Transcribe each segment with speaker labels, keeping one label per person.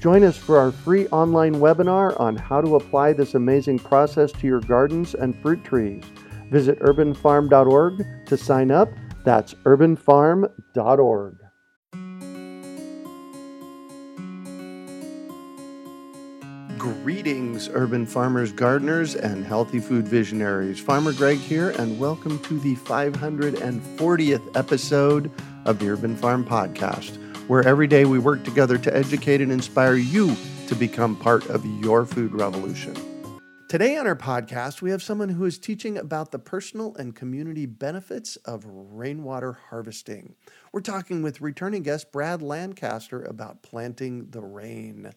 Speaker 1: Join us for our free online webinar on how to apply this amazing process to your gardens and fruit trees. Visit urbanfarm.org to sign up. That's urbanfarm.org. Greetings, urban farmers, gardeners, and healthy food visionaries. Farmer Greg here, and welcome to the 540th episode of the Urban Farm Podcast, where every day we work together to educate and inspire you to become part of your food revolution. Today on our podcast, we have someone who is teaching about the personal and community benefits of rainwater harvesting. We're talking with returning guest Brad Lancaster about planting the rain.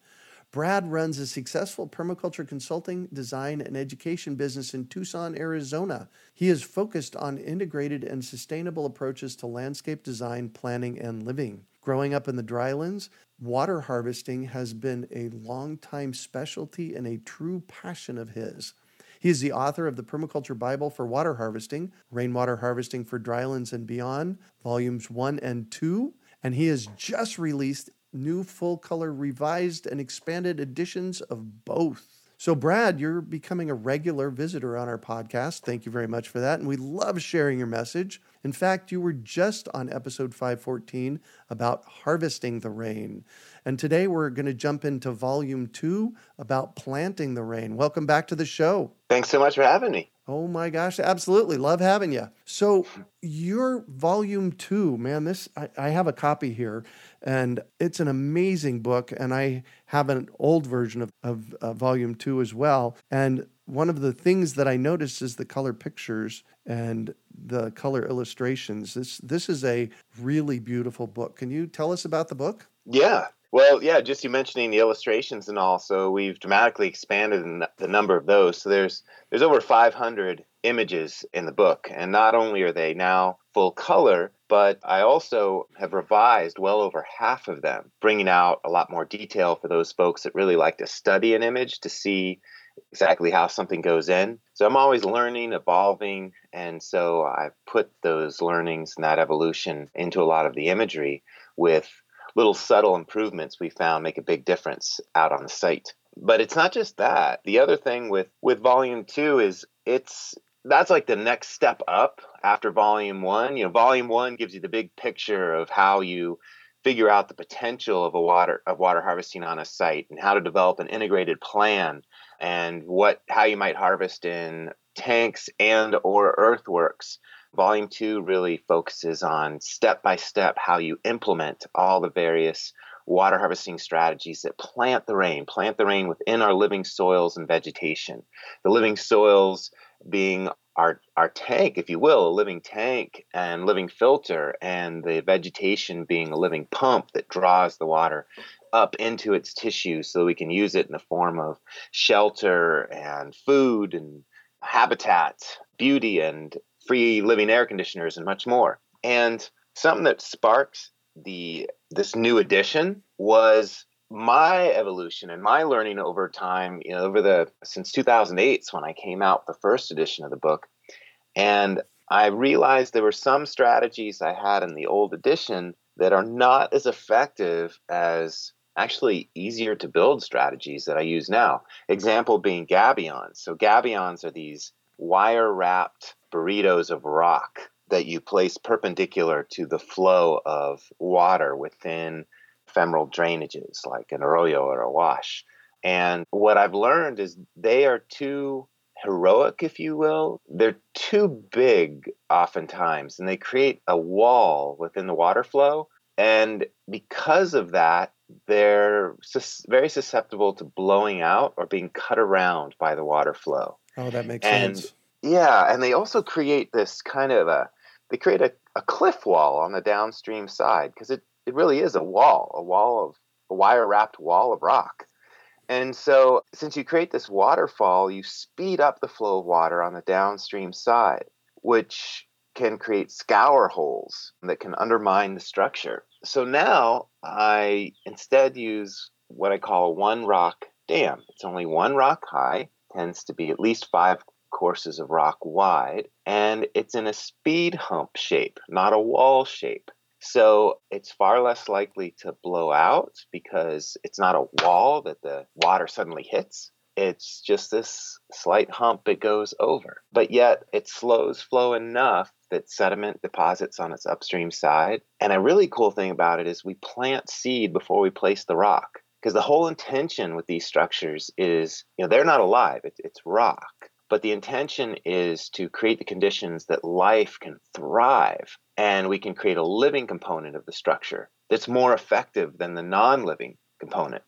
Speaker 1: Brad runs a successful permaculture consulting, design, and education business in Tucson, Arizona. He is focused on integrated and sustainable approaches to landscape design, planning, and living. Growing up in the drylands, water harvesting has been a long-time specialty and a true passion of his. He is the author of the Permaculture Bible for Water Harvesting, Rainwater Harvesting for Drylands and Beyond, Volumes 1 and 2, and he has just released new full color revised and expanded editions of both. So, Brad, you're becoming a regular visitor on our podcast. Thank you very much for that. And we love sharing your message. In fact, you were just on episode 514 about harvesting the rain. And today we're going to jump into volume two about planting the rain. Welcome back to the show.
Speaker 2: Thanks so much for having me.
Speaker 1: Oh my gosh, absolutely. Love having you. So, your volume two, man, this, I, I, have a copy here, and it's an amazing book. And I have an old version of, of uh, volume two as well. And one of the things that I noticed is the color pictures and the color illustrations. This, this is a really beautiful book. Can you tell us about the book?
Speaker 2: Yeah, well, yeah, just you mentioning the illustrations and all. So we've dramatically expanded the number of those. So there's there's over 500 images in the book, and not only are they now full color, but I also have revised well over half of them, bringing out a lot more detail for those folks that really like to study an image to see exactly how something goes in. So I'm always learning, evolving, and so I've put those learnings and that evolution into a lot of the imagery with little subtle improvements we found make a big difference out on the site. But it's not just that. The other thing with with volume 2 is it's that's like the next step up after volume 1. You know, volume 1 gives you the big picture of how you figure out the potential of a water of water harvesting on a site and how to develop an integrated plan and what how you might harvest in tanks and or earthworks Volume two really focuses on step by step how you implement all the various water harvesting strategies that plant the rain, plant the rain within our living soils and vegetation. The living soils being our, our tank, if you will, a living tank and living filter, and the vegetation being a living pump that draws the water up into its tissue so we can use it in the form of shelter and food and habitat, beauty and free living air conditioners, and much more. And something that sparked the this new edition was my evolution and my learning over time, you know, over the since 2008 when I came out the first edition of the book, and I realized there were some strategies I had in the old edition that are not as effective as actually easier to build strategies that I use now. Example being gabions. So gabions are these wire wrapped burritos of rock that you place perpendicular to the flow of water within ephemeral drainages like an arroyo or a wash. And what I've learned is they are too heroic, if you will. They're too big oftentimes, and they create a wall within the water flow. And because of that, they're sus- very susceptible to blowing out or being cut around by the water flow.
Speaker 1: Oh, that makes and, sense.
Speaker 2: Yeah, and they also create this kind of a they create a, a cliff wall on the downstream side because it, it really is a wall, a wall of a wire wrapped wall of rock. And so, since you create this waterfall, you speed up the flow of water on the downstream side, which can create scour holes that can undermine the structure. So now I instead use what I call a one rock dam. It's only one rock high, tends to be at least five courses of rock wide, and it's in a speed hump shape, not a wall shape. So it's far less likely to blow out because it's not a wall that the water suddenly hits. It's just this slight hump it goes over. But yet it slows flow enough that sediment deposits on its upstream side. And a really cool thing about it is we plant seed before we place the rock. Because the whole intention with these structures is, you know, they're not alive, it's, it's rock. But the intention is to create the conditions that life can thrive and we can create a living component of the structure that's more effective than the non living component.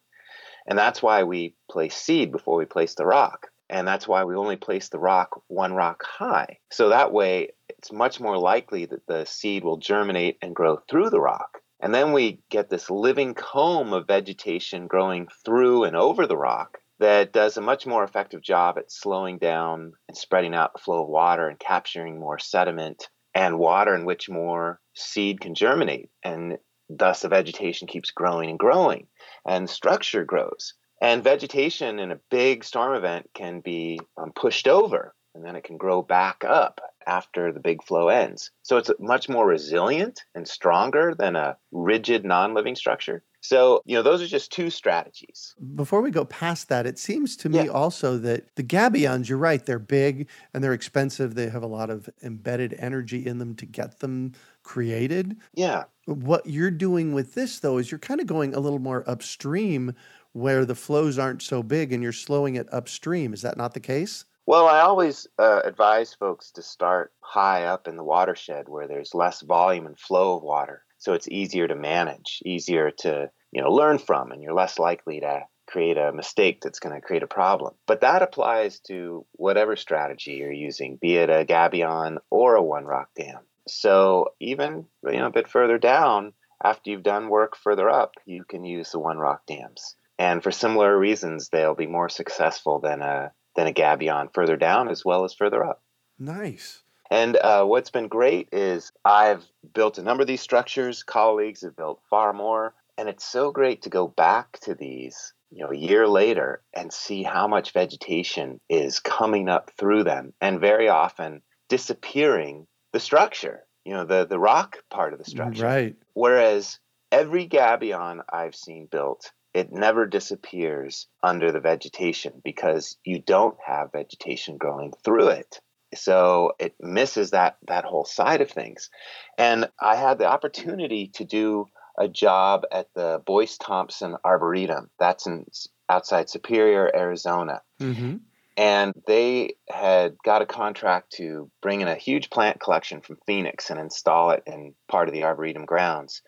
Speaker 2: And that's why we place seed before we place the rock. And that's why we only place the rock one rock high. So that way, it's much more likely that the seed will germinate and grow through the rock. And then we get this living comb of vegetation growing through and over the rock that does a much more effective job at slowing down and spreading out the flow of water and capturing more sediment and water in which more seed can germinate. And thus the vegetation keeps growing and growing and structure grows. And vegetation in a big storm event can be um, pushed over and then it can grow back up after the big flow ends. So it's much more resilient and stronger than a rigid non living structure. So, you know, those are just two strategies.
Speaker 1: Before we go past that, it seems to me yeah. also that the gabions, you're right, they're big and they're expensive. They have a lot of embedded energy in them to get them created.
Speaker 2: Yeah.
Speaker 1: What you're doing with this, though, is you're kind of going a little more upstream where the flows aren't so big and you're slowing it upstream. Is that not the case?
Speaker 2: Well, I always uh, advise folks to start high up in the watershed where there's less volume and flow of water so it's easier to manage, easier to you know learn from, and you're less likely to create a mistake that's going to create a problem. But that applies to whatever strategy you're using, be it a gabion or a one rock dam. So even you know a bit further down, after you've done work further up, you can use the one rock dams. And for similar reasons, they'll be more successful than a than a gabion further down as well as further up.
Speaker 1: Nice.
Speaker 2: And uh, what's been great is I've built a number of these structures. Colleagues have built far more. And it's so great to go back to these, you know, a year later and see how much vegetation is coming up through them and very often disappearing the structure, you know, the, the rock part of the structure.
Speaker 1: Right.
Speaker 2: Whereas every gabion I've seen built, it never disappears under the vegetation because you don't have vegetation growing through it. So it misses that that whole side of things. And i had the opportunity to do a job at the boyce thompson arboretum. That's in outside superior arizona. Mm-hmm. and they had got a contract to bring in a huge plant collection from phoenix and install it in part of the arboretum grounds.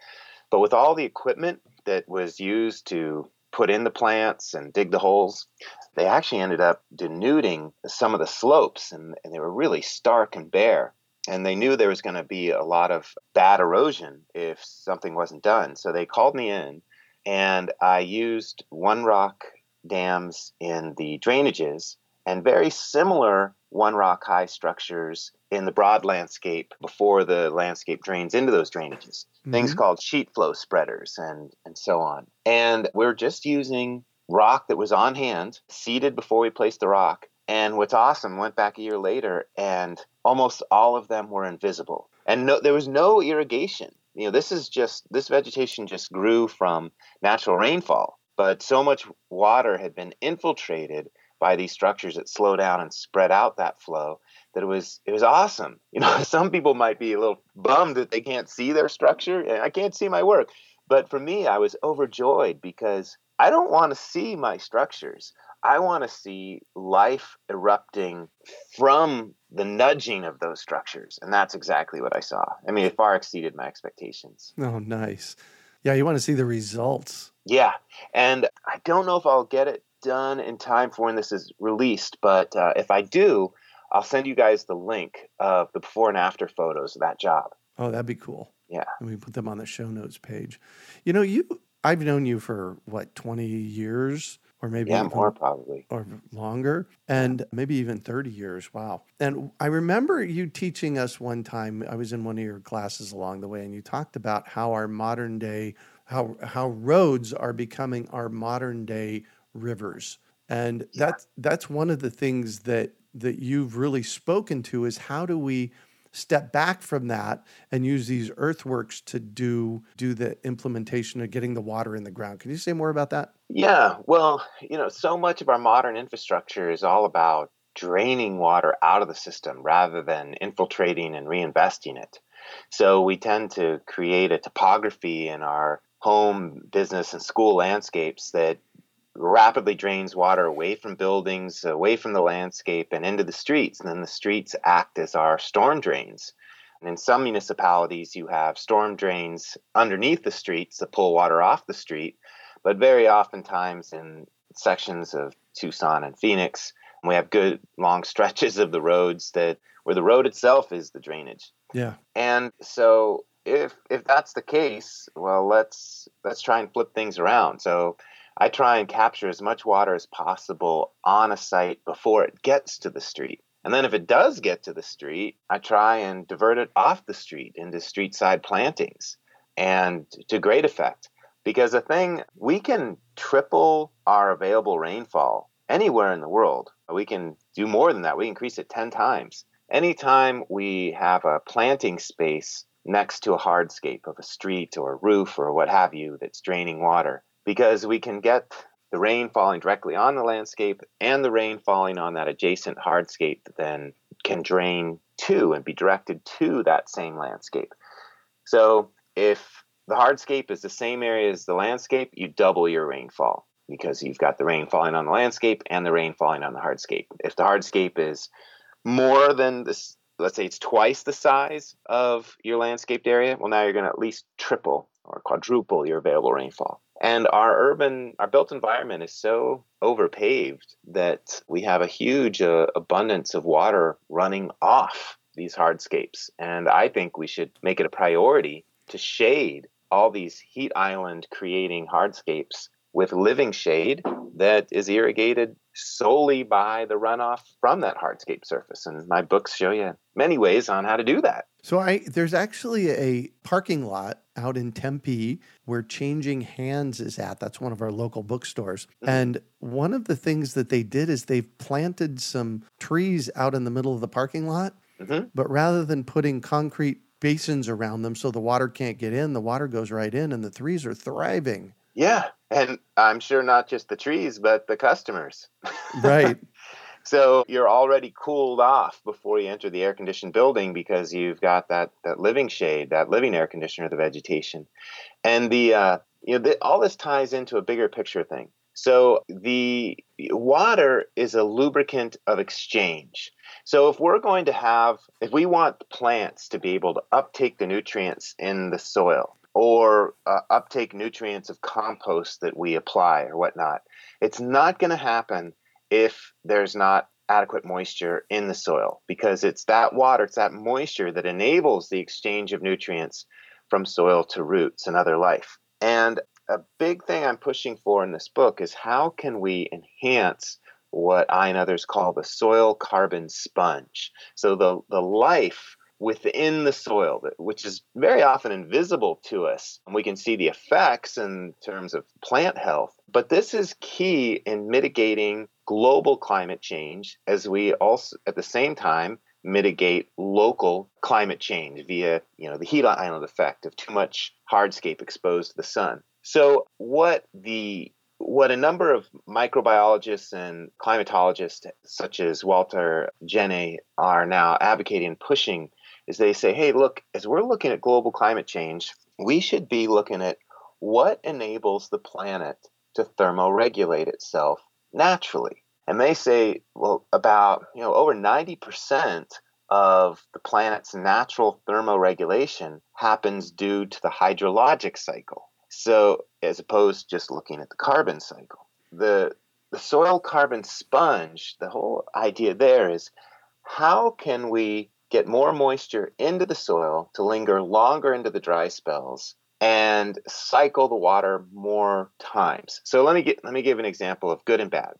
Speaker 2: But with all the equipment that was used to put in the plants and dig the holes they actually ended up denuding some of the slopes and, and they were really stark and bare. And they knew there was going to be a lot of bad erosion if something wasn't done. So they called me in and I used one rock dams in the drainages and very similar one rock high structures in the broad landscape before the landscape drains into those drainages. Mm-hmm. Things called sheet flow spreaders and, and so on. And we're just using rock that was on hand, seeded before we placed the rock. And what's awesome, went back a year later, and almost all of them were invisible. And no, there was no irrigation. You know, this is just this vegetation just grew from natural rainfall, but so much water had been infiltrated by these structures that slow down and spread out that flow that it was it was awesome. You know, some people might be a little bummed that they can't see their structure. and I can't see my work. But for me, I was overjoyed because I don't want to see my structures. I want to see life erupting from the nudging of those structures. And that's exactly what I saw. I mean, it far exceeded my expectations.
Speaker 1: Oh, nice. Yeah, you want to see the results.
Speaker 2: Yeah. And I don't know if I'll get it done in time for when this is released, but uh, if I do, I'll send you guys the link of the before and after photos of that job.
Speaker 1: Oh, that'd be cool.
Speaker 2: Yeah.
Speaker 1: And we put them on the show notes page. You know, you I've known you for what, 20 years or maybe
Speaker 2: yeah, more probably,
Speaker 1: or longer, and maybe even 30 years. Wow. And I remember you teaching us one time, I was in one of your classes along the way, and you talked about how our modern day, how, how roads are becoming our modern day rivers. And
Speaker 2: Yeah.
Speaker 1: that's, that's one of the things that, that you've really spoken to is how do we step back from that and use these earthworks to do do the implementation of getting the water in the ground. Can you say more about that?
Speaker 2: Yeah, well, you know, so much of our modern infrastructure is all about draining water out of the system rather than infiltrating and reinvesting it. So we tend to create a topography in our home, business, and school landscapes that rapidly drains water away from buildings, away from the landscape, and into the streets. And then the streets act as our storm drains. And in some municipalities, you have storm drains underneath the streets that pull water off the street. But very oftentimes in sections of Tucson and Phoenix, we have good long stretches of the roads that where the road itself is the drainage.
Speaker 1: Yeah.
Speaker 2: And so if if that's the case, well let's let's try and flip things around. So I try and capture as much water as possible on a site before it gets to the street. And then if it does get to the street, I try and divert it off the street into street side plantings and to great effect. Because the thing, we can triple our available rainfall anywhere in the world. We can do more than that. We increase it 10 times. Anytime we have a planting space next to a hardscape of a street or a roof or what have you that's draining water, because we can get the rain falling directly on the landscape and the rain falling on that adjacent hardscape then can drain to and be directed to that same landscape. So if the hardscape is the same area as the landscape, you double your rainfall because you've got the rain falling on the landscape and the rain falling on the hardscape. If the hardscape is more than this, let's say it's twice the size of your landscaped area, well, now you're going to at least triple or quadruple your available rainfall. And our urban, our built environment is so overpaved that we have a huge uh, abundance of water running off these hardscapes. And I think we should make it a priority to shade all these heat island creating hardscapes with living shade that is irrigated solely by the runoff from that hardscape surface. And my books show you many ways on how to do that.
Speaker 1: So I there's actually a parking lot out in Tempe where Changing Hands is at. That's one of our local bookstores.
Speaker 2: Mhm.
Speaker 1: And one of the things that they did is they've planted some trees out in the middle of the parking lot,
Speaker 2: Mhm.
Speaker 1: but rather than putting concrete basins around them so the water can't get in, the water goes right in and the trees are thriving.
Speaker 2: Yeah. And I'm sure not just the trees, but the customers.
Speaker 1: Right.
Speaker 2: So you're already cooled off before you enter the air conditioned building because you've got that, that living shade, that living air conditioner, the vegetation. And the, uh, you know, the, all this ties into a bigger picture thing. So the water is a lubricant of exchange. So if we're going to have, if we want plants to be able to uptake the nutrients in the soil or uh, uptake nutrients of compost that we apply or whatnot, it's not going to happen if there's not adequate moisture in the soil because it's that water, it's that moisture that enables the exchange of nutrients from soil to roots and other life. And a big thing I'm pushing for in this book is how can we enhance what I and others call the soil carbon sponge. So the, the life within the soil, which is very often invisible to us. And we can see the effects in terms of plant health. But this is key in mitigating global climate change as we also, at the same time, mitigate local climate change via, you know, the heat island effect of too much hardscape exposed to the sun. So what the what a number of microbiologists and climatologists such as Walter Jehne are now advocating and pushing is they say, hey, look, as we're looking at global climate change, we should be looking at what enables the planet to thermoregulate itself naturally. And they say, well, about, you know, over 90% of the planet's natural thermoregulation happens due to the hydrologic cycle. So, as opposed to just looking at the carbon cycle, the the soil carbon sponge, the whole idea there is how can we get more moisture into the soil to linger longer into the dry spells and cycle the water more times. So let me get let me give an example of good and bad.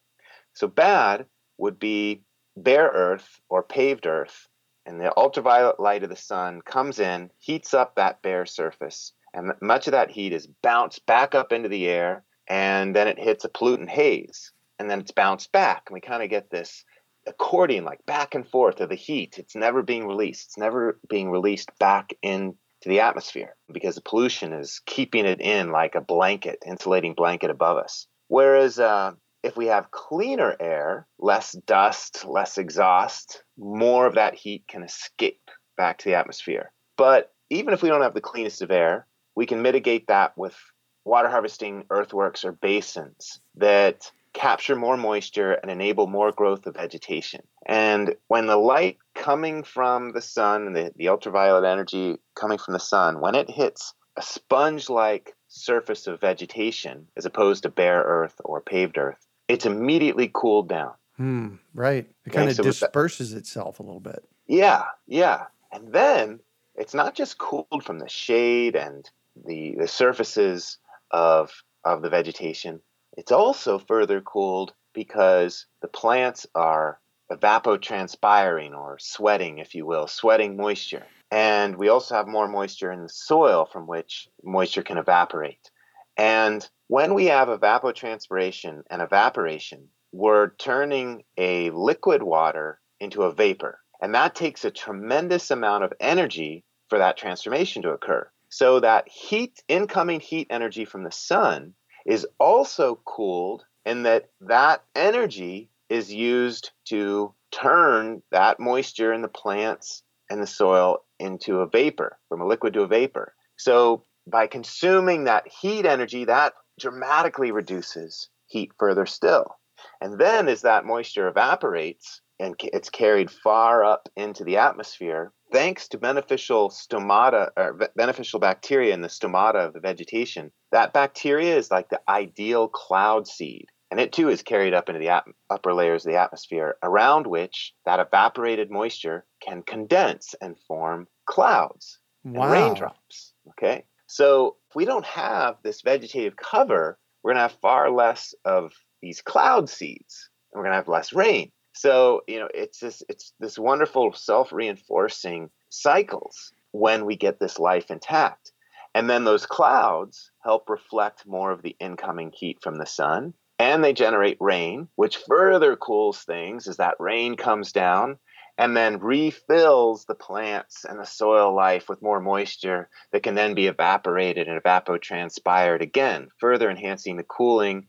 Speaker 2: So bad would be bare earth or paved earth, and the ultraviolet light of the sun comes in, heats up that bare surface, and much of that heat is bounced back up into the air, and then it hits a pollutant haze, and then it's bounced back, and we kind of get this accordion like back and forth of the heat. It's never being released. It's never being released back into the atmosphere because the pollution is keeping it in like a blanket, insulating blanket above us. Whereas uh, if we have cleaner air, less dust, less exhaust, more of that heat can escape back to the atmosphere. But even if we don't have the cleanest of air, we can mitigate that with water harvesting earthworks or basins that capture more moisture and enable more growth of vegetation. And when the light coming from the sun, the, the ultraviolet energy coming from the sun, when it hits a sponge like surface of vegetation as opposed to bare earth or paved earth, it's immediately cooled down.
Speaker 1: Hmm, right. It kind of so disperses that, itself a little bit.
Speaker 2: Yeah, yeah. And then it's not just cooled from the shade and the the surfaces of of the vegetation. It's also further cooled because the plants are evapotranspiring or sweating, if you will, sweating moisture. And we also have more moisture in the soil from which moisture can evaporate. And when we have evapotranspiration and evaporation, we're turning a liquid water into a vapor. And that takes a tremendous amount of energy for that transformation to occur. So that heat, incoming heat energy from the sun is also cooled and that that energy is used to turn that moisture in the plants and the soil into a vapor, from a liquid to a vapor. So by consuming that heat energy, that dramatically reduces heat further still. And then as that moisture evaporates and it's carried far up into the atmosphere, thanks to beneficial stomata or beneficial bacteria in the stomata of the vegetation, that bacteria is like the ideal cloud seed. And it too is carried up into the at- upper layers of the atmosphere, around which that evaporated moisture can condense and form clouds wow. and raindrops. Okay. So if we don't have this vegetative cover, we're going to have far less of these cloud seeds and we're going to have less rain. So, you know, it's this it's this wonderful self-reinforcing cycles when we get this life intact. And then those clouds help reflect more of the incoming heat from the sun and they generate rain, which further cools things as that rain comes down and then refills the plants and the soil life with more moisture that can then be evaporated and evapotranspired again, further enhancing the cooling,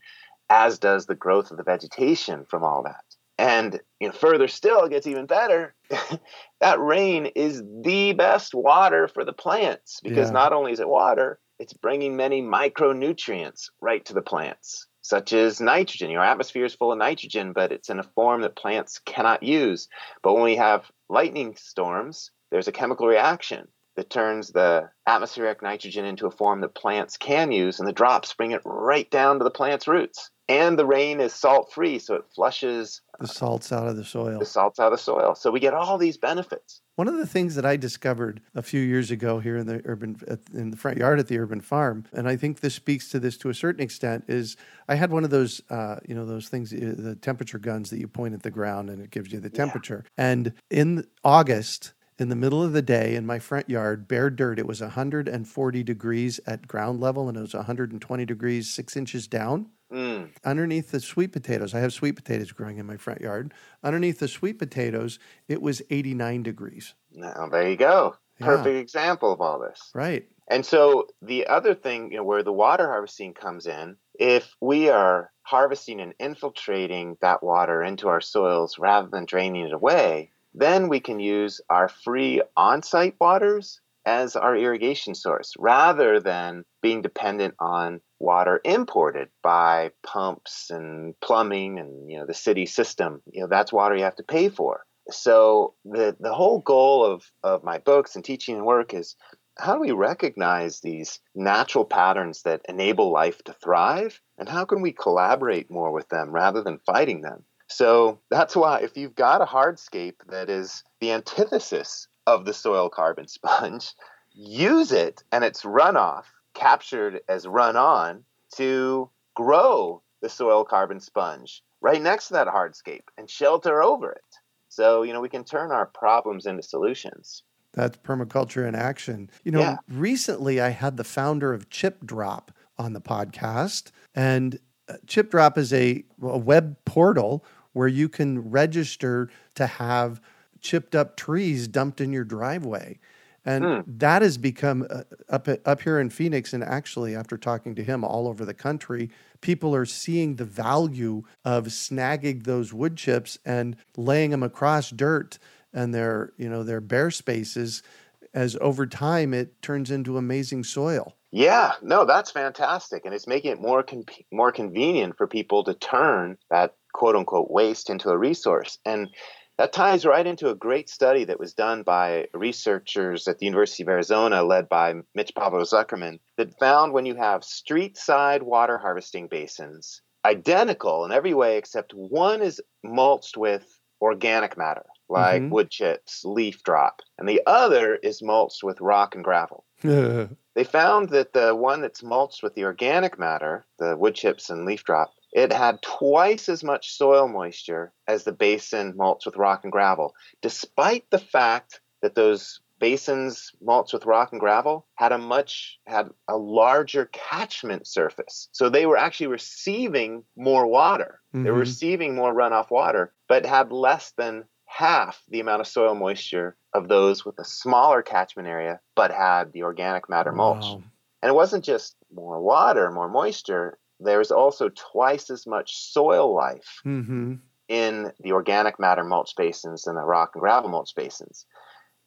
Speaker 2: as does the growth of the vegetation from all that. And you know, further still, it gets even better. that rain is the best water for the plants because yeah. not only is it water, it's bringing many micronutrients right to the plants such as nitrogen. Your atmosphere is full of nitrogen, but it's in a form that plants cannot use. But when we have lightning storms, there's a chemical reaction that turns the atmospheric nitrogen into a form that plants can use, and the drops bring it right down to the plant's roots. And the rain is salt free, so it flushes
Speaker 1: the salts out of the soil.
Speaker 2: The salts out of the soil. So we get all these benefits.
Speaker 1: One of the things that I discovered a few years ago here in the urban in the front yard at the urban farm, and I think this speaks to this to a certain extent, is I had one of those uh, you know those things uh, the temperature guns that you point at the ground and it gives you the temperature. Yeah. And in August, in the middle of the day in my front yard, bare dirt. It was 140 degrees at ground level and it was 120 degrees six inches down. Mm. Underneath the sweet potatoes, I have sweet potatoes growing in my front yard. Underneath the sweet potatoes, it was 89 degrees.
Speaker 2: Now, there you go. Perfect yeah. example of all this.
Speaker 1: Right.
Speaker 2: And so the other thing, you know, where the water harvesting comes in, if we are harvesting and infiltrating that water into our soils rather than draining it away, then we can use our free on site waters as our irrigation source rather than being dependent on water imported by pumps and plumbing and you know the city system you know that's water you have to pay for. So the the whole goal of of my books and teaching and work is how do we recognize these natural patterns that enable life to thrive? And how can we collaborate more with them rather than fighting them? So that's why if you've got a hardscape that is the antithesis of the soil carbon sponge use it and its runoff captured as run on to grow the soil carbon sponge right next to that hardscape and shelter over it. So, you know, we can turn our problems into solutions.
Speaker 1: That's permaculture in action. You know, yeah. recently I had the founder of Chip Drop on the podcast, and uh, Chip Drop is a, a web portal where you can register to have chipped up trees dumped in your driveway. And mm. that has become uh, up up here in Phoenix, and actually, after talking to him all over the country, people are seeing the value of snagging those wood chips and laying them across dirt and their you know their bare spaces. As over time, it turns into amazing soil.
Speaker 2: Yeah, no, that's fantastic, and it's making it more con- more convenient for people to turn that quote unquote waste into a resource. And that ties right into a great study that was done by researchers at the University of Arizona, led by Mitch Pavao-Zuckerman, that found when you have street side water harvesting basins, identical in every way except one is mulched with organic matter, like mm-hmm. wood chips, leaf drop, and the other is mulched with rock and gravel. they found that the one that's mulched with the organic matter, the wood chips and leaf drop, it had twice as much soil moisture as the basin mulched with rock and gravel, despite the fact that those basins mulched with rock and gravel had a much had a larger catchment surface so they were actually receiving more water mm-hmm. they were mm-hmm. receiving more runoff water but had less than half the amount of soil moisture of those with a smaller catchment area but had the organic matter mulch wow. and it wasn't just more water more moisture there was also twice as much soil life mm-hmm. in the organic matter mulch basins than the rock and gravel mulch basins.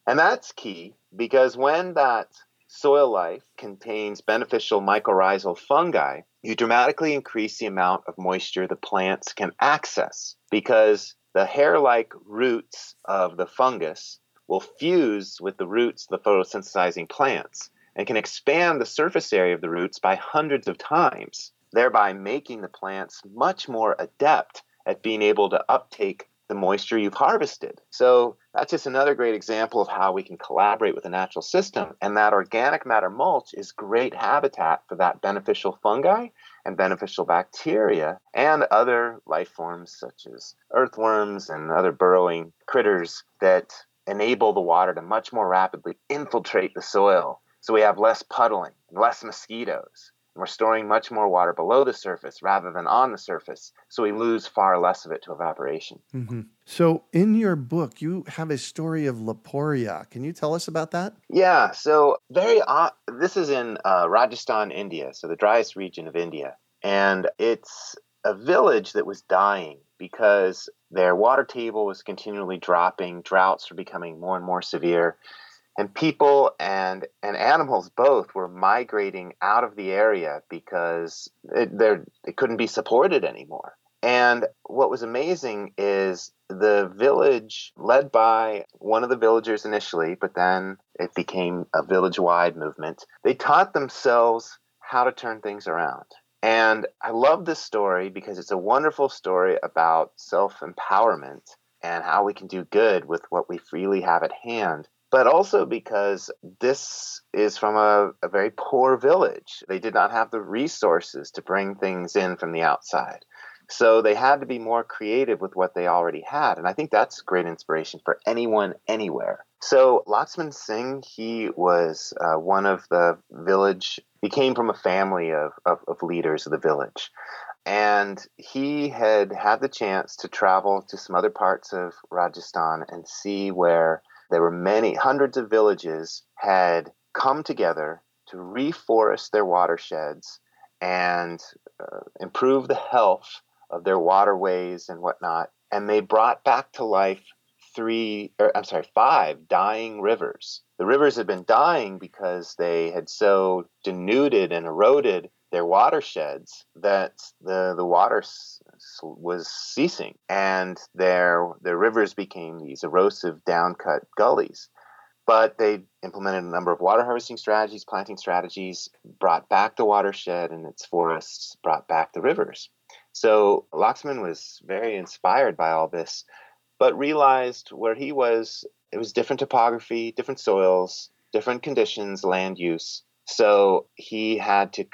Speaker 2: And that's key because when that soil life contains beneficial mycorrhizal fungi, you dramatically increase the amount of moisture the plants can access because the hair like roots of the fungus will fuse with the roots of the photosynthesizing plants and can expand the surface area of the roots by hundreds of times thereby making the plants much more adept at being able to uptake the moisture you've harvested. So that's just another great example of how we can collaborate with the natural system. And that organic matter mulch is great habitat for that beneficial fungi and beneficial bacteria and other life forms such as earthworms and other burrowing critters that enable the water to much more rapidly infiltrate the soil. So we have less puddling, less mosquitoes, we're storing much more water below the surface rather than on the surface, so we lose far less of it to evaporation.
Speaker 1: Mm-hmm. So, in your book, you have a story of Laporiya. Can you tell us about that?
Speaker 2: Yeah. So, very. Uh, this is in uh, Rajasthan, India, so the driest region of India, and it's a village that was dying because their water table was continually dropping. Droughts were becoming more and more severe and people and and animals both were migrating out of the area because it, it couldn't be supported anymore. And what was amazing is the village, led by one of the villagers initially, but then it became a village wide movement, they taught themselves how to turn things around. And I love this story because it's a wonderful story about self empowerment and how we can do good with what we freely have at hand but also because this is from a, a, very poor village. They did not have the resources to bring things in from the outside. So they had to be more creative with what they already had. And I think that's great inspiration for anyone, anywhere. So Laxman Singh, he was uh, one of the village, he came from a family of, of, of leaders of the village. And he had had the chance to travel to some other parts of Rajasthan and see where there were many hundreds of villages had come together to reforest their watersheds and uh, improve the health of their waterways and whatnot. And they brought back to life three, or, I'm sorry, five dying rivers. The rivers had been dying because they had so denuded and eroded their watersheds that the the water was ceasing, and their their rivers became these erosive, downcut gullies. But they implemented a number of water harvesting strategies, planting strategies, brought back the watershed and its forests, brought back the rivers. So Laxman was very inspired by all this, but realized where he was, it was different topography, different soils, different conditions, land use. So he had to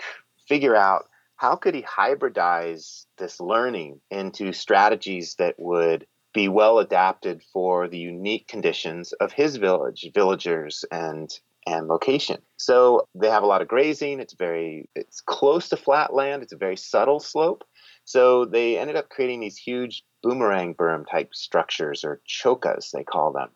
Speaker 2: figure out how could he hybridize this learning into strategies that would be well adapted for the unique conditions of his village, villagers, and and location. So they have a lot of grazing. It's very it's close to flat land. It's a very subtle slope. So they ended up creating these huge boomerang berm type structures or chaukas they call them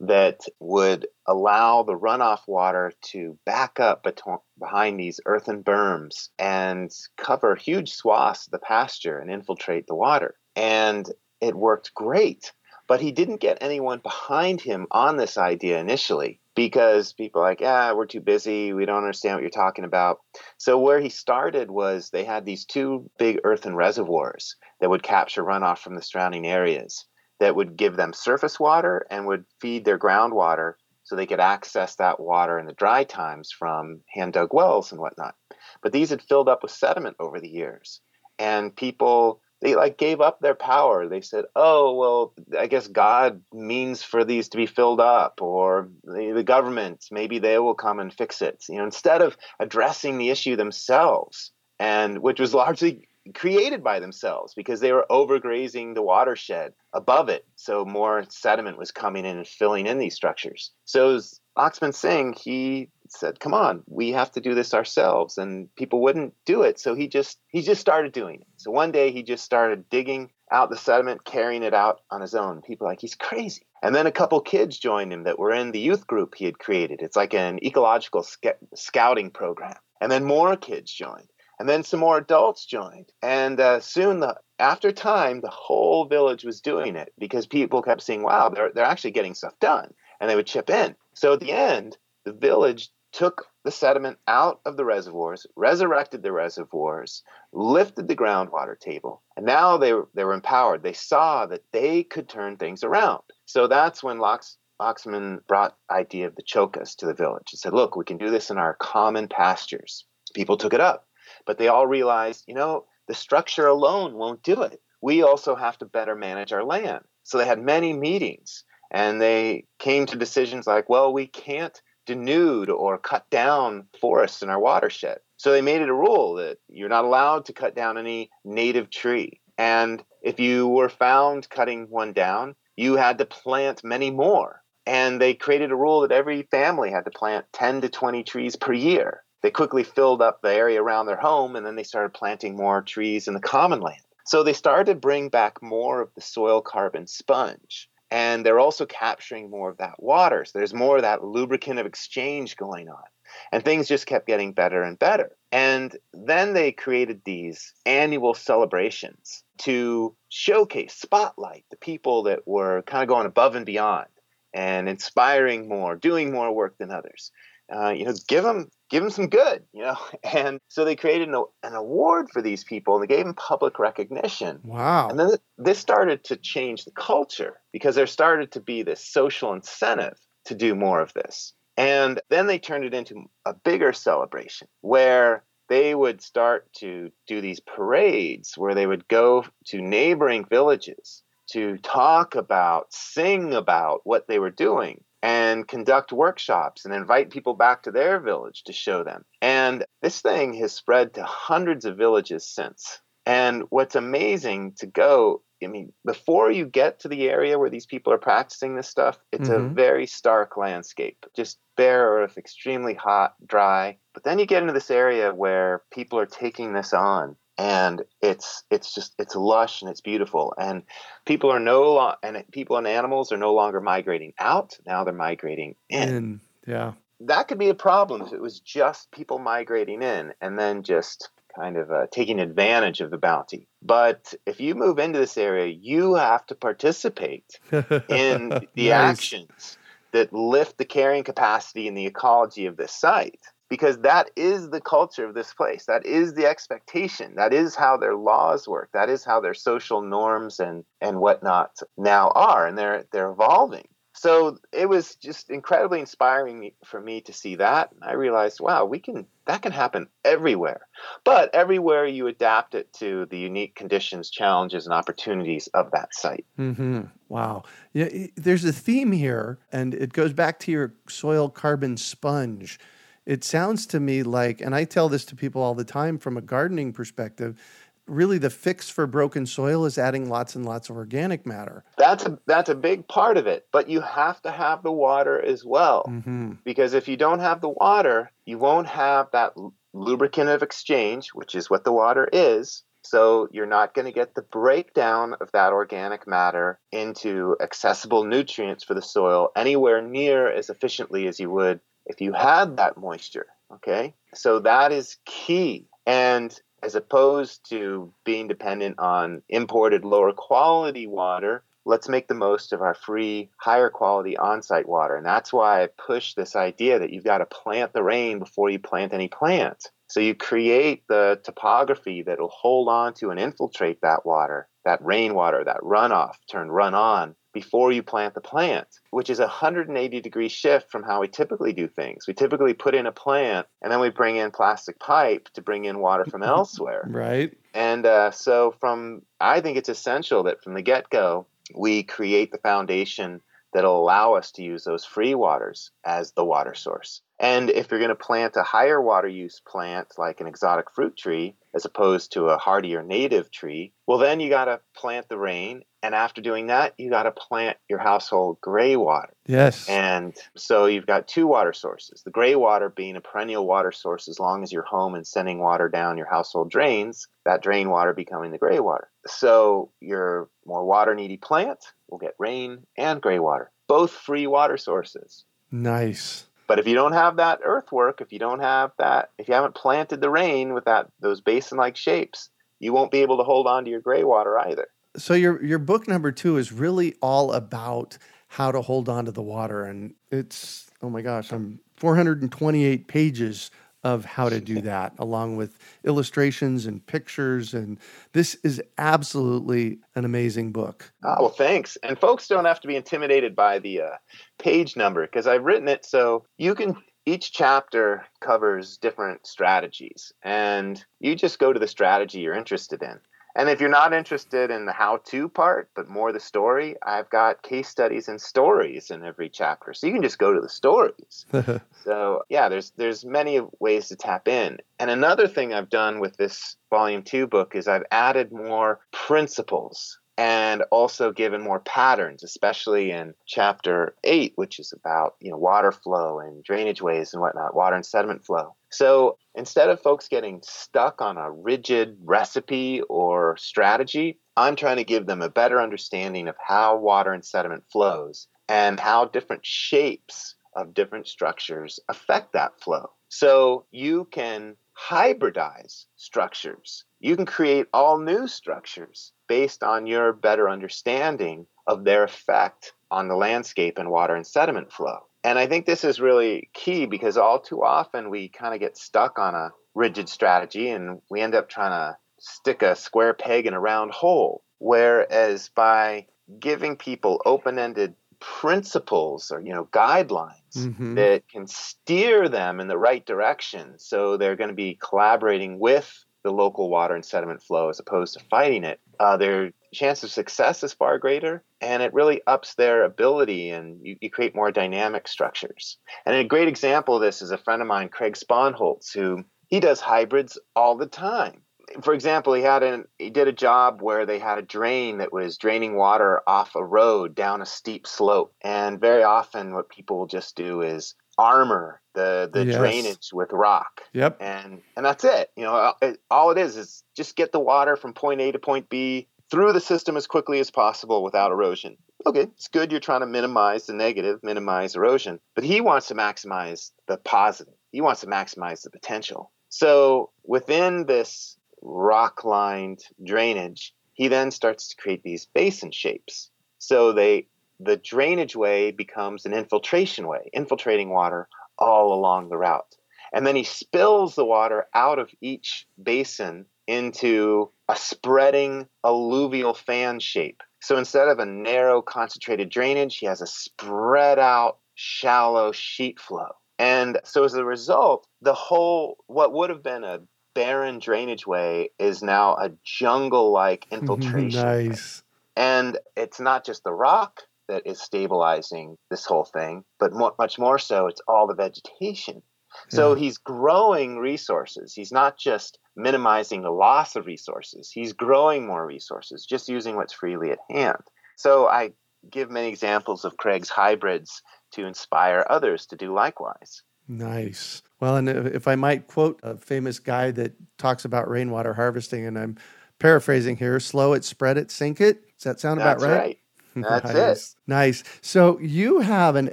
Speaker 2: that would allow the runoff water to back up beto- behind these earthen berms and cover huge swaths of the pasture and infiltrate the water. And it worked great. But he didn't get anyone behind him on this idea initially because people like, yeah, we're too busy. We don't understand what you're talking about. So, where he started was they had these two big earthen reservoirs that would capture runoff from the surrounding areas that would give them surface water and would feed their groundwater so they could access that water in the dry times from hand dug wells and whatnot. But these had filled up with sediment over the years. And people they like gave up their power. They said, "Oh, well, I guess God means for these to be filled up, or the, the, government maybe they will come and fix it." You know, instead of addressing the issue themselves, and which was largely created by themselves because they were overgrazing the watershed above it, so more sediment was coming in and filling in these structures. So Laxman Singh, he said, "Come on, we have to do this ourselves," and people wouldn't do it. So he just he just started doing it. So one day he just started digging out the sediment, carrying it out on his own. People like he's crazy. And then a couple kids joined him that were in the youth group he had created. It's like an ecological sc- scouting program. And then more kids joined. And then some more adults joined. And uh, soon, the, after time, the whole village was doing it because people kept saying, wow, they're, they're actually getting stuff done. And they would chip in. So at the end, the village took the sediment out of the reservoirs, resurrected the reservoirs, lifted the groundwater table, and now they were, they were empowered. They saw that they could turn things around. So that's when Lox, Laxman brought idea of the chaukas to the village. and said, look, we can do this in our common pastures. People took it up, but they all realized, you know, the structure alone won't do it. We also have to better manage our land. So they had many meetings and they came to decisions like, well, we can't denude or cut down forests in our watershed. So they made it a rule that you're not allowed to cut down any native tree. And if you were found cutting one down, you had to plant many more. And they created a rule that every family had to plant 10 to 20 trees per year. They quickly filled up the area around their home and then they started planting more trees in the common land. So they started to bring back more of the soil carbon sponge and they're also capturing more of that water. So there's more of that lubricant of exchange going on. And things just kept getting better and better. And then they created these annual celebrations to showcase, spotlight the people that were kind of going above and beyond and inspiring more, doing more work than others. Uh, you know, give them give them some good, you know. And so they created an, an award for these people and they gave them public recognition.
Speaker 1: Wow.
Speaker 2: And then this started to change the culture because there started to be this social incentive to do more of this. And then they turned it into a bigger celebration where they would start to do these parades where they would go to neighboring villages to talk about, sing about what they were doing and conduct workshops and invite people back to their village to show them. And this thing has spread to hundreds of villages since. And what's amazing to go, I mean, before you get to the area where these people are practicing this stuff, it's mm-hmm. a very stark landscape. Just bare earth, extremely hot, dry. But then you get into this area where people are taking this on and it's it's just it's lush and it's beautiful. And people are no lo- and people and animals are no longer migrating out. Now they're migrating in. in
Speaker 1: yeah.
Speaker 2: That could be a problem if it was just people migrating in and then just kind of uh, taking advantage of the bounty. But if you move into this area you have to participate in the nice. actions that lift the carrying capacity and the ecology of this site because that is the culture of this place. That is the expectation. That is how their laws work. That is how their social norms and and whatnot now are, and they're they're evolving. So it was just incredibly inspiring for me to see that. I realized, wow, we can that can happen everywhere, but everywhere you adapt it to the unique conditions, challenges, and opportunities of that site.
Speaker 1: Mm-hmm. Wow, yeah, there's a theme here, and it goes back to your soil carbon sponge it sounds to me like, and I tell this to people all the time from a gardening perspective, really the fix for broken soil is adding lots and lots of organic matter.
Speaker 2: That's a that's a big part of it, but you have to have the water as well.
Speaker 1: Mm-hmm.
Speaker 2: Because if you don't have the water, you won't have that lubricant of exchange, which is what the water is. So you're not going to get the breakdown of that organic matter into accessible nutrients for the soil anywhere near as efficiently as you would if you had that moisture. Okay. So that is key. And as opposed to being dependent on imported lower quality water, let's make the most of our free, higher quality on site water. And that's why I push this idea that you've got to plant the rain before you plant any plant. So you create the topography that will hold on to and infiltrate that water, that rainwater, that runoff, turn run on before you plant the plant, which is a 180 degree shift from how we typically do things. We typically put in a plant and then we bring in plastic pipe to bring in water from elsewhere.
Speaker 1: Right.
Speaker 2: And uh, so, from I think it's essential that from the get go, we create the foundation that'll allow us to use those free waters as the water source. And if you're going to plant a higher water use plant like an exotic fruit tree as opposed to a hardier native tree, well, then you got to plant the rain. And after doing that, you got to plant your household gray water.
Speaker 1: Yes.
Speaker 2: And so you've got two water sources the gray water being a perennial water source as long as you're home and sending water down your household drains, that drain water becoming the gray water. So your more water needy plant will get rain and gray water, both free water sources.
Speaker 1: Nice.
Speaker 2: But if you don't have that earthwork, if you don't have that, if you haven't planted the rain with that those basin-like shapes, you won't be able to hold on to your gray water either.
Speaker 1: So your your book number two is really all about how to hold on to the water, and it's oh my gosh, I'm 428 pages of how to do that, along with illustrations and pictures. And this is absolutely an amazing book.
Speaker 2: Oh, well, thanks. And folks don't have to be intimidated by the uh, page number because I've written it so you can. Each chapter covers different strategies, and you just go to the strategy you're interested in. And if you're not interested in the how to part, but more the story, I've got case studies and stories in every chapter. So you can just go to the stories. so yeah, there's there's many ways to tap in. And another thing I've done with this volume two book is I've added more principles and also given more patterns, especially in chapter eight, which is about you know water flow and drainage ways and whatnot, water and sediment flow. So instead of folks getting stuck on a rigid recipe or strategy, I'm trying to give them a better understanding of how water and sediment flows and how different shapes of different structures affect that flow. So you can hybridize structures. You can create all new structures based on your better understanding of their effect on the landscape and water and sediment flow. And I think this is really key because all too often we kind of get stuck on a rigid strategy and we end up trying to stick a square peg in a round hole. Whereas by giving people open ended principles or you know guidelines
Speaker 1: Mhm.
Speaker 2: that can steer them in the right direction so they're going to be collaborating with the local water and sediment flow as opposed to fighting it uh, their chance of success is far greater and it really ups their ability and you, you create more dynamic structures and a great example of this is a friend of mine craig sponholtz who he does hybrids all the time for example, he had an he did a job where they had a drain that was draining water off a road down a steep slope. And very often what people will just do is armor the the
Speaker 1: Yes.
Speaker 2: drainage with rock.
Speaker 1: Yep.
Speaker 2: And and that's it. You know, uh, it, all it is is just get the water from point A to point B through the system as quickly as possible without erosion. Okay, it's good you're trying to minimize the negative, minimize erosion, but he wants to maximize the positive. He wants to maximize the potential. So within this rock lined drainage, he then starts to create these basin shapes. So they the drainage way becomes an infiltration way, infiltrating water all along the route. And then he spills the water out of each basin into a spreading alluvial fan shape. So instead of a narrow, concentrated drainage, he has a spread out, shallow sheet flow. And so as a result, the whole, what would have been a barren drainage way is now a jungle like infiltration.
Speaker 1: nice.
Speaker 2: And it's not just the rock that is stabilizing this whole thing, but mo much more so, it's all the vegetation. So yeah. he's growing resources. He's not just minimizing the loss of resources, he's growing more resources, just using what's freely at hand. So I give many examples of Craig's hybrids to inspire others to do likewise.
Speaker 1: Nice. Well, and if I might quote a famous guy that talks about rainwater harvesting, and I'm paraphrasing here slow it, spread it, sink it. Does that sound
Speaker 2: That's
Speaker 1: about right?
Speaker 2: right. That's
Speaker 1: nice.
Speaker 2: it.
Speaker 1: Nice. So you have an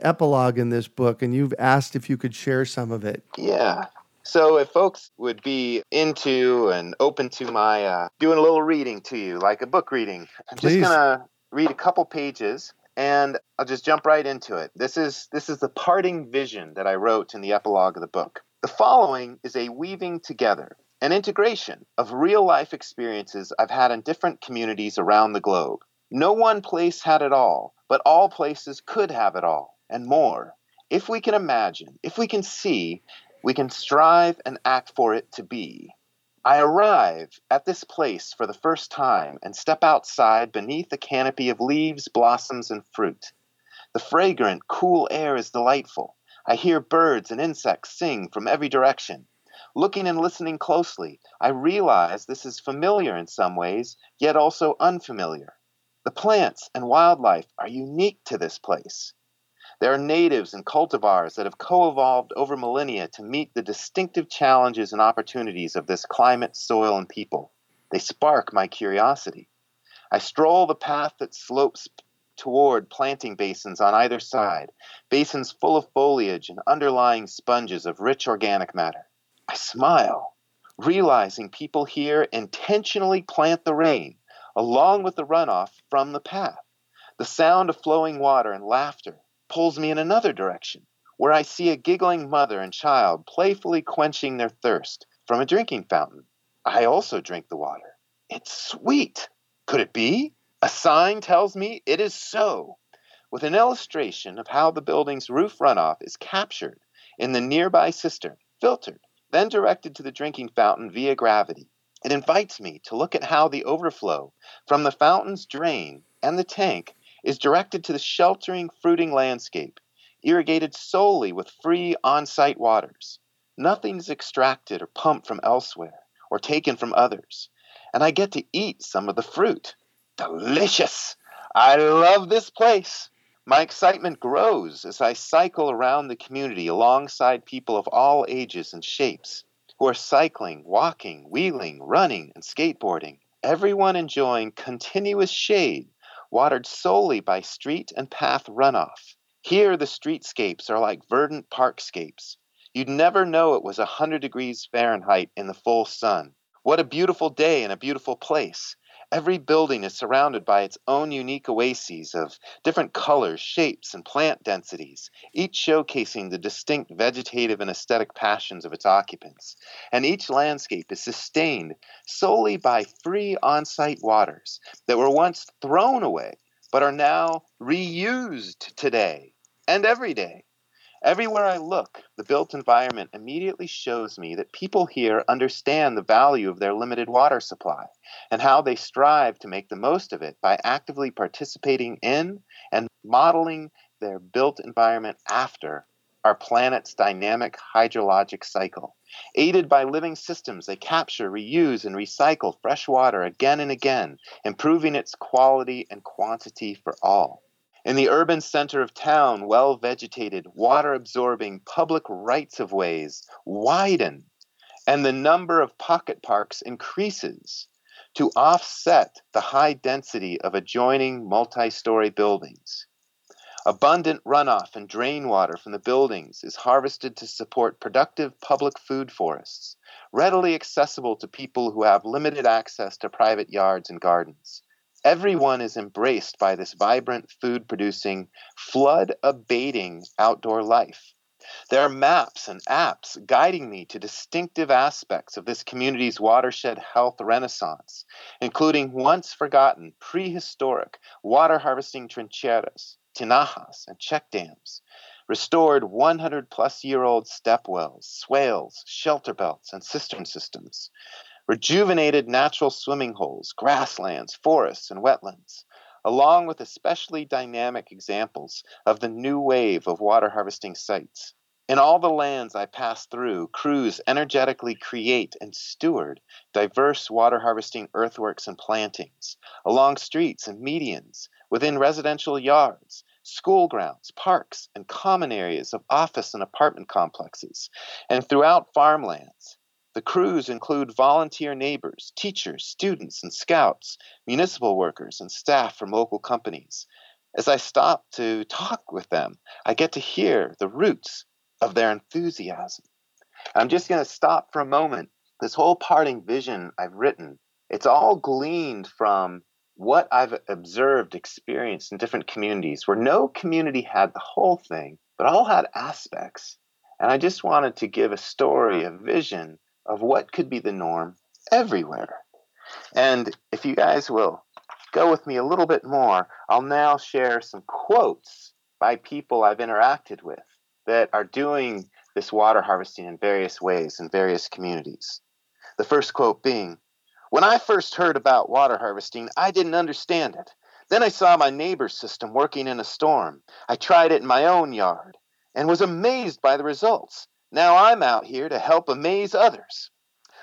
Speaker 1: epilogue in this book, and you've asked if you could share some of it.
Speaker 2: Yeah. So if folks would be into and open to my uh, doing a little reading to you, like a book reading, I'm
Speaker 1: Please.
Speaker 2: just gonna read a couple pages and I'll just jump right into it. This is this is the parting vision that I wrote in the epilogue of the book. The following is a weaving together, an integration of real life experiences I've had in different communities around the globe. No one place had it all, but all places could have it all, and more. If we can imagine, if we can see, we can strive and act for it to be. I arrive at this place for the first time and step outside beneath a canopy of leaves, blossoms, and fruit. The fragrant, cool air is delightful. I hear birds and insects sing from every direction. Looking and listening closely, I realize this is familiar in some ways, yet also unfamiliar. The plants and wildlife are unique to this place. There are natives and cultivars that have co evolved over millennia to meet the distinctive challenges and opportunities of this climate, soil, and people. They spark my curiosity. I stroll the path that slopes toward planting basins on either side, basins full of foliage and underlying sponges of rich organic matter. I smile, realizing people here intentionally plant the rain along with the runoff from the path. The sound of flowing water and laughter pulls me in another direction, where I see a giggling mother and child playfully quenching their thirst from a drinking fountain. I also drink the water. It's sweet. Could it be? A sign tells me it is so, with an illustration of how the building's roof runoff is captured in the nearby cistern, filtered, then directed to the drinking fountain via gravity. It invites me to look at how the overflow from the fountain's drain and the tank is directed to the sheltering fruiting landscape, irrigated solely with free on site waters. Nothing is extracted or pumped from elsewhere or taken from others. And I get to eat some of the fruit. Delicious! I love this place. My excitement grows as I cycle around the community alongside people of all ages and shapes who are cycling, walking, wheeling, running, and skateboarding. Everyone enjoying continuous shade watered solely by street and path runoff. Here, the streetscapes are like verdant parkscapes. You'd never know it was a 100 degrees Fahrenheit in the full sun. What a beautiful day in a beautiful place. Every building is surrounded by its own unique oases of different colors, shapes, and plant densities, each showcasing the distinct vegetative and aesthetic passions of its occupants. And each landscape is sustained solely by free on site waters that were once thrown away but are now reused today and every day. Everywhere I look, the built environment immediately shows me that people here understand the value of their limited water supply and how they strive to make the most of it by actively participating in and modeling their built environment after our planet's dynamic hydrologic cycle. Aided by living systems, they capture, reuse, and recycle fresh water again and again, improving its quality and quantity for all. In the urban center of town, well vegetated, water absorbing public rights of ways widen, and the number of pocket parks increases to offset the high density of adjoining multi story buildings. Abundant runoff and drain water from the buildings is harvested to support productive public food forests, readily accessible to people who have limited access to private yards and gardens. Everyone is embraced by this vibrant, food producing, flood abating outdoor life. There are maps and apps guiding me to distinctive aspects of this community's watershed health renaissance, including once forgotten prehistoric water harvesting trincheras, tinajas, and check dams, restored 100 plus year old step wells, swales, shelter belts, and cistern systems, rejuvenated natural swimming holes, grasslands, forests, and wetlands, along with especially dynamic examples of the new wave of water harvesting sites. In all the lands I pass through, crews energetically create and steward diverse water harvesting earthworks and plantings, along streets and medians, within residential yards, school grounds, parks, and common areas of office and apartment complexes, and throughout farmlands. The crews include volunteer neighbors, teachers, students, and scouts, municipal workers, and staff from local companies. As I stop to talk with them, I get to hear the roots of their enthusiasm. I'm just going to stop for a moment. This whole parting vision I've written, it's all gleaned from what I've observed, experienced in different communities where no community had the whole thing, but all had aspects. And I just wanted to give a story, a vision of what could be the norm everywhere. And if you guys will go with me a little bit more, I'll now share some quotes by people I've interacted with that are doing this water harvesting in various ways in various communities. The first quote being When I first heard about water harvesting, I didn't understand it. Then I saw my neighbor's system working in a storm. I tried it in my own yard and was amazed by the results. Now I'm out here to help amaze others.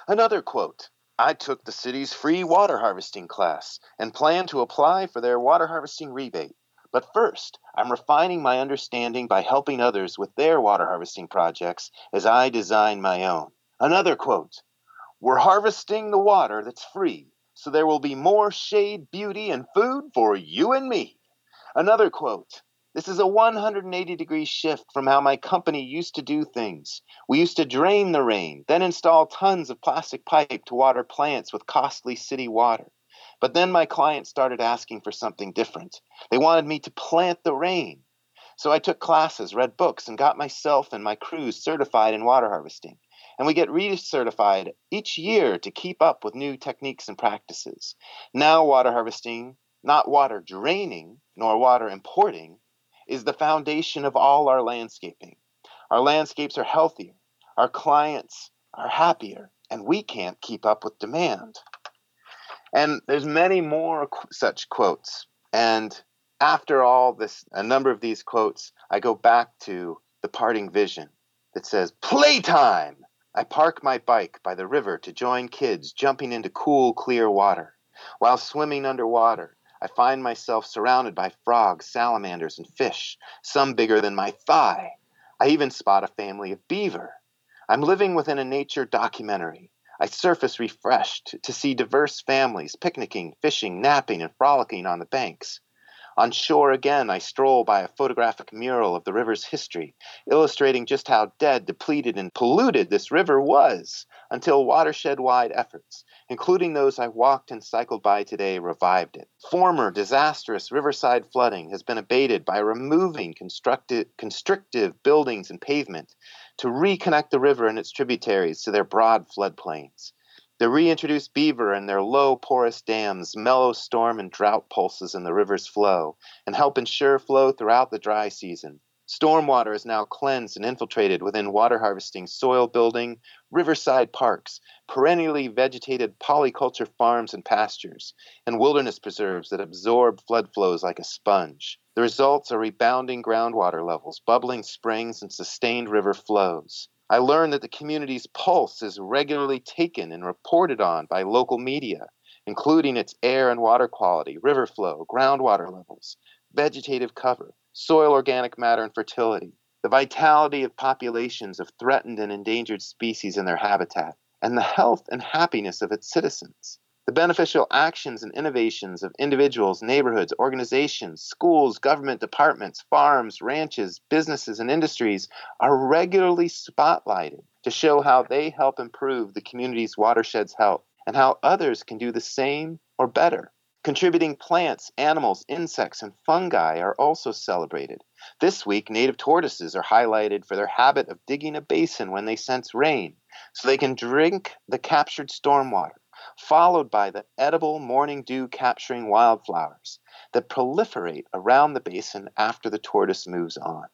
Speaker 2: Another quote I took the city's free water harvesting class and plan to apply for their water harvesting rebate. But first, I'm refining my understanding by helping others with their water harvesting projects as I design my own. Another quote We're harvesting the water that's free, so there will be more shade, beauty, and food for you and me. Another quote This is a 180 degree shift from how my company used to do things. We used to drain the rain, then install tons of plastic pipe to water plants with costly city water. But then my clients started asking for something different. They wanted me to plant the rain. So I took classes, read books, and got myself and my crews certified in water harvesting. And we get recertified each year to keep up with new techniques and practices. Now, water harvesting, not water draining nor water importing, is the foundation of all our landscaping. Our landscapes are healthier, our clients are happier, and we can't keep up with demand. And there's many more such quotes. And after all this, a number of these quotes, I go back to the parting vision that says, Playtime! I park my bike by the river to join kids jumping into cool, clear water. While swimming underwater, I find myself surrounded by frogs, salamanders, and fish, some bigger than my thigh. I even spot a family of beaver. I'm living within a nature documentary. I surface refreshed to see diverse families picnicking, fishing, napping, and frolicking on the banks. On shore again, I stroll by a photographic mural of the river's history, illustrating just how dead, depleted, and polluted this river was until watershed wide efforts, including those I walked and cycled by today, revived it. Former disastrous riverside flooding has been abated by removing constrictive buildings and pavement to reconnect the river and its tributaries to their broad floodplains. The reintroduced beaver and their low porous dams mellow storm and drought pulses in the river's flow and help ensure flow throughout the dry season. Stormwater is now cleansed and infiltrated within water harvesting, soil building, riverside parks, perennially vegetated polyculture farms and pastures, and wilderness preserves that absorb flood flows like a sponge. The results are rebounding groundwater levels, bubbling springs, and sustained river flows. I learned that the community's pulse is regularly taken and reported on by local media, including its air and water quality, river flow, groundwater levels, vegetative cover, soil organic matter and fertility, the vitality of populations of threatened and endangered species in their habitat, and the health and happiness of its citizens. The beneficial actions and innovations of individuals, neighborhoods, organizations, schools, government departments, farms, ranches, businesses, and industries are regularly spotlighted to show how they help improve the community's watershed's health and how others can do the same or better. Contributing plants, animals, insects, and fungi are also celebrated. This week, native tortoises are highlighted for their habit of digging a basin when they sense rain so they can drink the captured stormwater followed by the edible morning dew capturing wildflowers that proliferate around the basin after the tortoise moves on.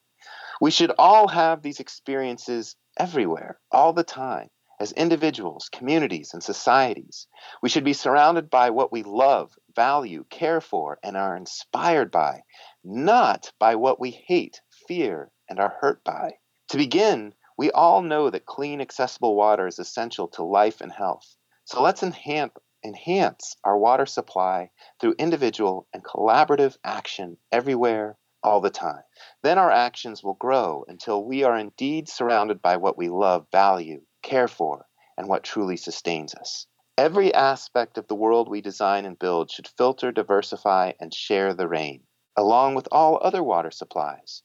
Speaker 2: We should all have these experiences everywhere, all the time, as individuals, communities, and societies. We should be surrounded by what we love, value, care for, and are inspired by, not by what we hate, fear, and are hurt by. To begin, we all know that clean, accessible water is essential to life and health. So let's enhance, enhance our water supply through individual and collaborative action everywhere, all the time. Then our actions will grow until we are indeed surrounded by what we love, value, care for, and what truly sustains us. Every aspect of the world we design and build should filter, diversify, and share the rain, along with all other water supplies,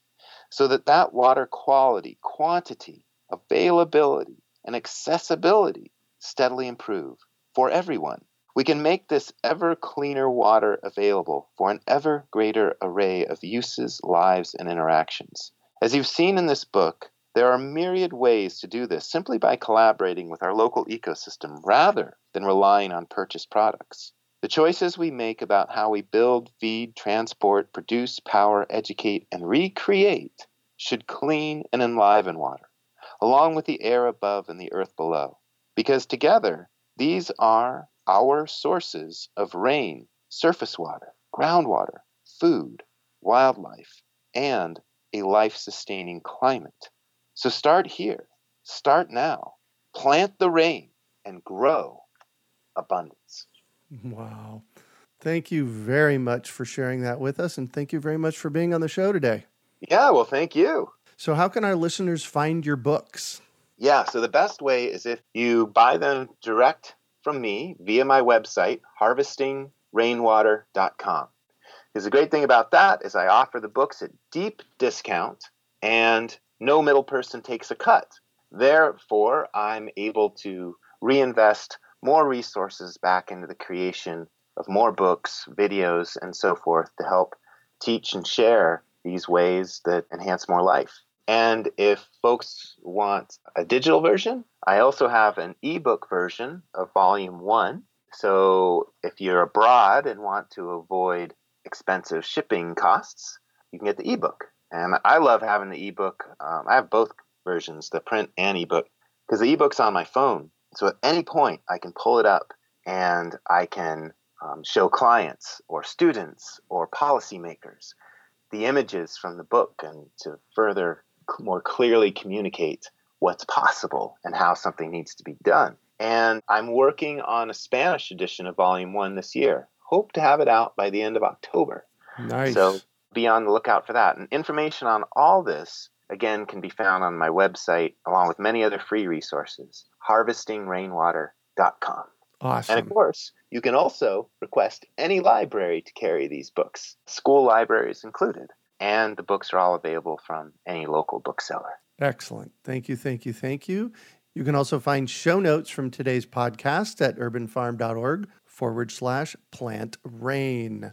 Speaker 2: so that that water quality, quantity, availability, and accessibility steadily improve for everyone. We can make this ever cleaner water available for an ever greater array of uses, lives, and interactions. As you've seen in this book, there are myriad ways to do this simply by collaborating with our local ecosystem rather than relying on purchased products. The choices we make about how we build, feed, transport, produce, power, educate, and recreate should clean and enliven water, along with the air above and the earth below. Because together, these are our sources of rain, surface water, groundwater, food, wildlife, and a life sustaining climate. So start here. Start now. Plant the rain and grow abundance.
Speaker 1: Wow. Thank you very much for sharing that with us. And thank you very much for being on the show today.
Speaker 2: Yeah, well, thank you.
Speaker 1: So, how can our listeners find your books?
Speaker 2: Yeah, so the best way is if you buy them direct from me via my website, harvestingrainwater.com. Because the great thing about that is I offer the books at deep discount and no middle person takes a cut. Therefore, I'm able to reinvest more resources back into the creation of more books, videos, and so forth to help teach and share these ways that enhance more life. And if folks want a digital version, I also have an ebook version of volume one. So if you're abroad and want to avoid expensive shipping costs, you can get the ebook. And I love having the ebook. Um, I have both versions, the print and ebook, because the ebook's on my phone. So at any point, I can pull it up and I can um, show clients or students or policymakers the images from the book and to further more clearly communicate what's possible and how something needs to be done. And I'm working on a Spanish edition of Volume 1 this year. Hope to have it out by the end of October.
Speaker 1: Nice.
Speaker 2: So be on the lookout for that. And information on all this, again, can be found on my website along with many other free resources, harvestingrainwater.com.
Speaker 1: Awesome.
Speaker 2: And of course, you can also request any library to carry these books, school libraries included. And the books are all available from any local bookseller.
Speaker 1: Excellent. Thank you, thank you, thank you. You can also find show notes from today's podcast at urbanfarm.org forward slash plant rain.